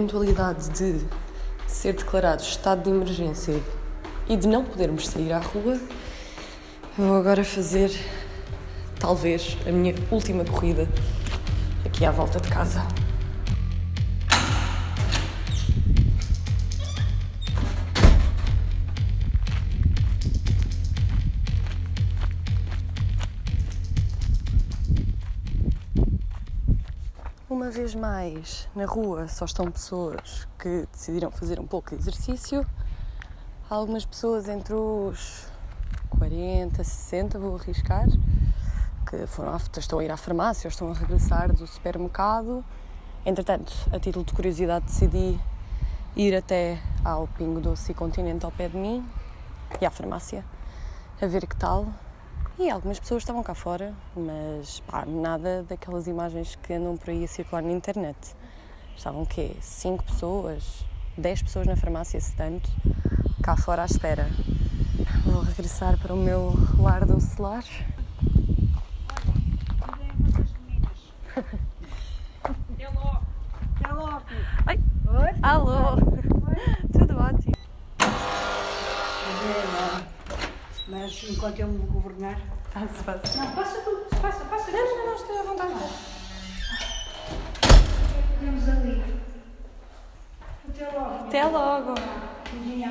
eventualidade de ser declarado estado de emergência e de não podermos sair à rua, vou agora fazer talvez a minha última corrida aqui à volta de casa. Vez mais, na rua só estão pessoas que decidiram fazer um pouco de exercício. Há algumas pessoas entre os 40, 60, vou arriscar, que foram à, estão a ir à farmácia ou estão a regressar do supermercado. Entretanto, a título de curiosidade, decidi ir até ao Pingo Doce e Continente ao pé de mim e à farmácia a ver que tal. E algumas pessoas estavam cá fora, mas pá, nada daquelas imagens que andam por aí a circular na internet. Estavam o quê? 5 pessoas, 10 pessoas na farmácia, se tanto, cá fora à espera. Vou regressar para o meu lar do celular. Até logo. Até logo. Alô! Tudo ótimo. Mas enquanto eu me governar. Passo, passo. Não, passa tu. Passa, passa. Não, não, não, estou à vontade. Podemos ali. Até logo. Até logo. Beijinho.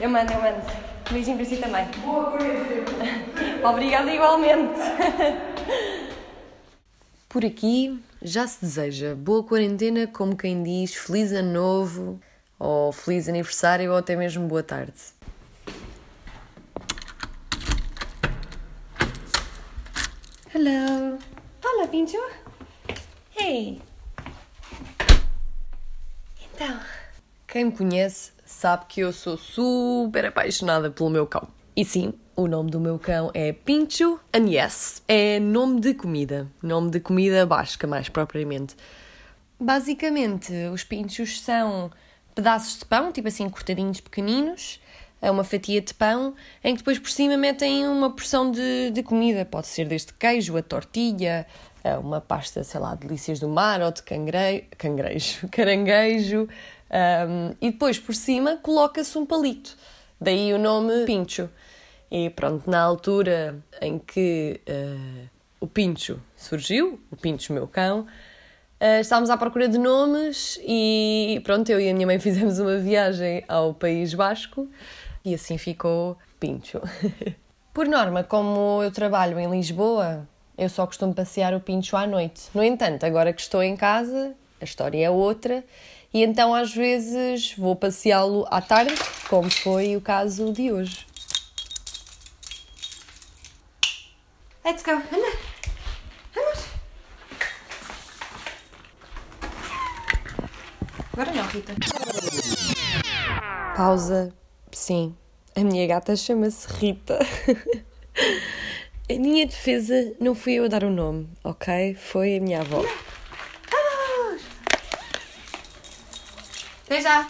Eu mando, eu mando. Beijinho para si também. Boa quarentena. Obrigada igualmente. Por aqui já se deseja boa quarentena, como quem diz feliz ano novo, ou feliz aniversário, ou até mesmo boa tarde. Hello. Olá, Pincho. Hey. Então. Quem me conhece sabe que eu sou super apaixonada pelo meu cão. E sim, o nome do meu cão é Pincho and yes, é nome de comida, nome de comida basca mais propriamente. Basicamente, os pinchos são pedaços de pão, tipo assim, cortadinhos pequeninos, é uma fatia de pão, em que depois por cima metem uma porção de, de comida. Pode ser desde queijo, a tortilha, é uma pasta, sei lá, delícias do mar ou de cangre... cangrejo, caranguejo. Um, e depois por cima coloca-se um palito. Daí o nome Pincho. E pronto, na altura em que uh, o Pincho surgiu, o Pincho, meu cão, uh, estávamos à procura de nomes e pronto, eu e a minha mãe fizemos uma viagem ao País Basco e assim ficou Pincho. Por norma, como eu trabalho em Lisboa, eu só costumo passear o Pincho à noite. No entanto, agora que estou em casa, a história é outra e então às vezes vou passeá-lo à tarde, como foi o caso de hoje. Let's go, anda! Vamos! Agora não, Rita. Pausa. Sim, a minha gata chama-se Rita. a minha defesa não fui eu a dar o nome, ok? Foi a minha avó. Até já!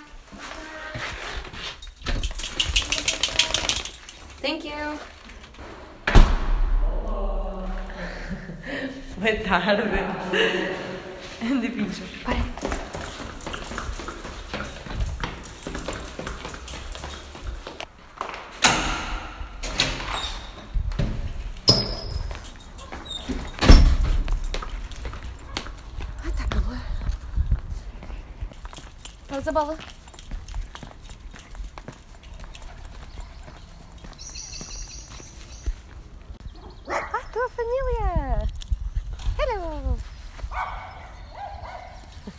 Thank you! Boa tarde! Ande, pincho. Para! Ah, tá calor. A bola. Ah, tua família! Hello!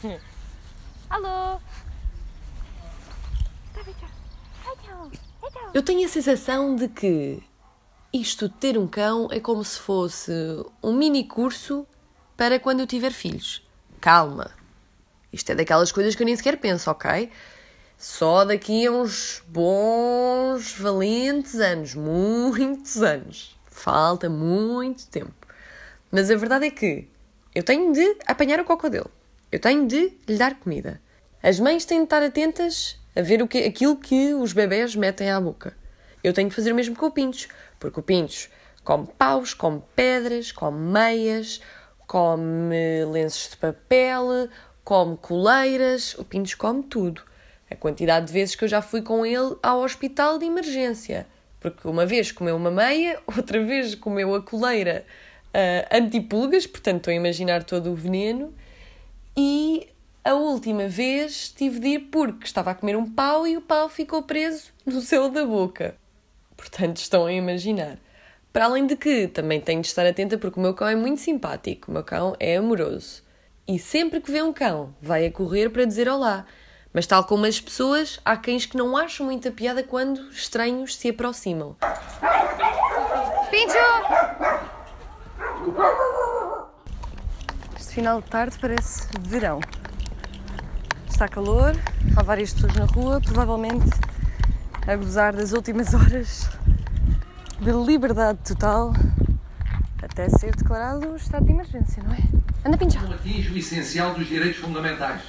Alô! Eu tenho a sensação de que isto de ter um cão é como se fosse um mini curso para quando eu tiver filhos. Calma! Isto é daquelas coisas que eu nem sequer penso, ok? Só daqui a uns bons, valentes anos. Muitos anos. Falta muito tempo. Mas a verdade é que eu tenho de apanhar o coco dele. Eu tenho de lhe dar comida. As mães têm de estar atentas a ver o que, aquilo que os bebés metem à boca. Eu tenho de fazer o mesmo com o Pincho, porque o Pincho come paus, come pedras, come meias, come lenços de papel, come coleiras, o Pintos come tudo. A quantidade de vezes que eu já fui com ele ao hospital de emergência. Porque uma vez comeu uma meia, outra vez comeu a coleira uh, antipulgas, portanto estou a imaginar todo o veneno. E a última vez tive de ir porque estava a comer um pau e o pau ficou preso no céu da boca. Portanto, estão a imaginar. Para além de que também tenho de estar atenta porque o meu cão é muito simpático, o meu cão é amoroso. E sempre que vê um cão, vai a correr para dizer olá. Mas, tal como as pessoas, há cães que não acham muita piada quando estranhos se aproximam. Pincho! Este final de tarde parece verão. Está calor, há várias pessoas na rua, provavelmente a gozar das últimas horas de liberdade total até ser declarado o estado de emergência, não é? Anda, Pincho! Não atinge o essencial dos direitos fundamentais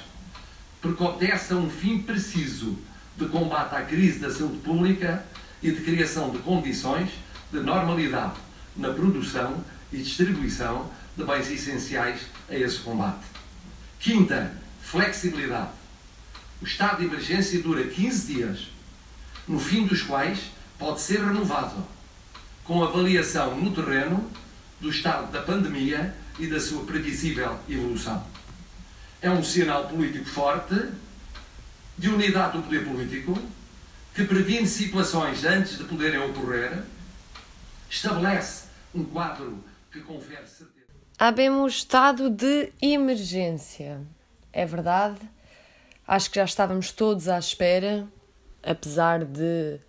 porque obedece a um fim preciso de combate à crise da saúde pública e de criação de condições de normalidade na produção e distribuição de bens essenciais a esse combate. Quinta, flexibilidade. O estado de emergência dura 15 dias, no fim dos quais pode ser renovado, com avaliação no terreno do estado da pandemia e da sua previsível evolução é um sinal político forte de unidade do poder político que previne situações antes de poderem ocorrer, estabelece um quadro que confere certeza. Habemos estado de emergência. É verdade. Acho que já estávamos todos à espera, apesar de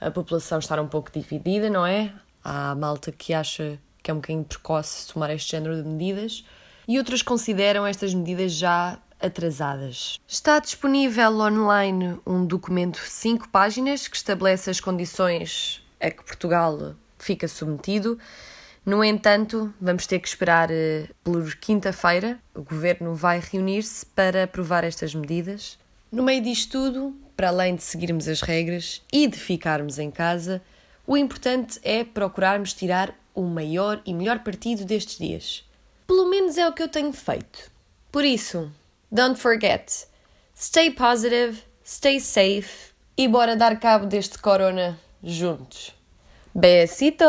a população estar um pouco dividida, não é? Há malta que acha que é um bocadinho precoce tomar este género de medidas e outras consideram estas medidas já atrasadas. Está disponível online um documento de 5 páginas que estabelece as condições a que Portugal fica submetido. No entanto, vamos ter que esperar eh, por quinta-feira. O governo vai reunir-se para aprovar estas medidas. No meio disto tudo, para além de seguirmos as regras e de ficarmos em casa, o importante é procurarmos tirar o maior e melhor partido destes dias. Pelo menos é o que eu tenho feito. Por isso, don't forget, stay positive, stay safe e bora dar cabo deste corona juntos. Besito!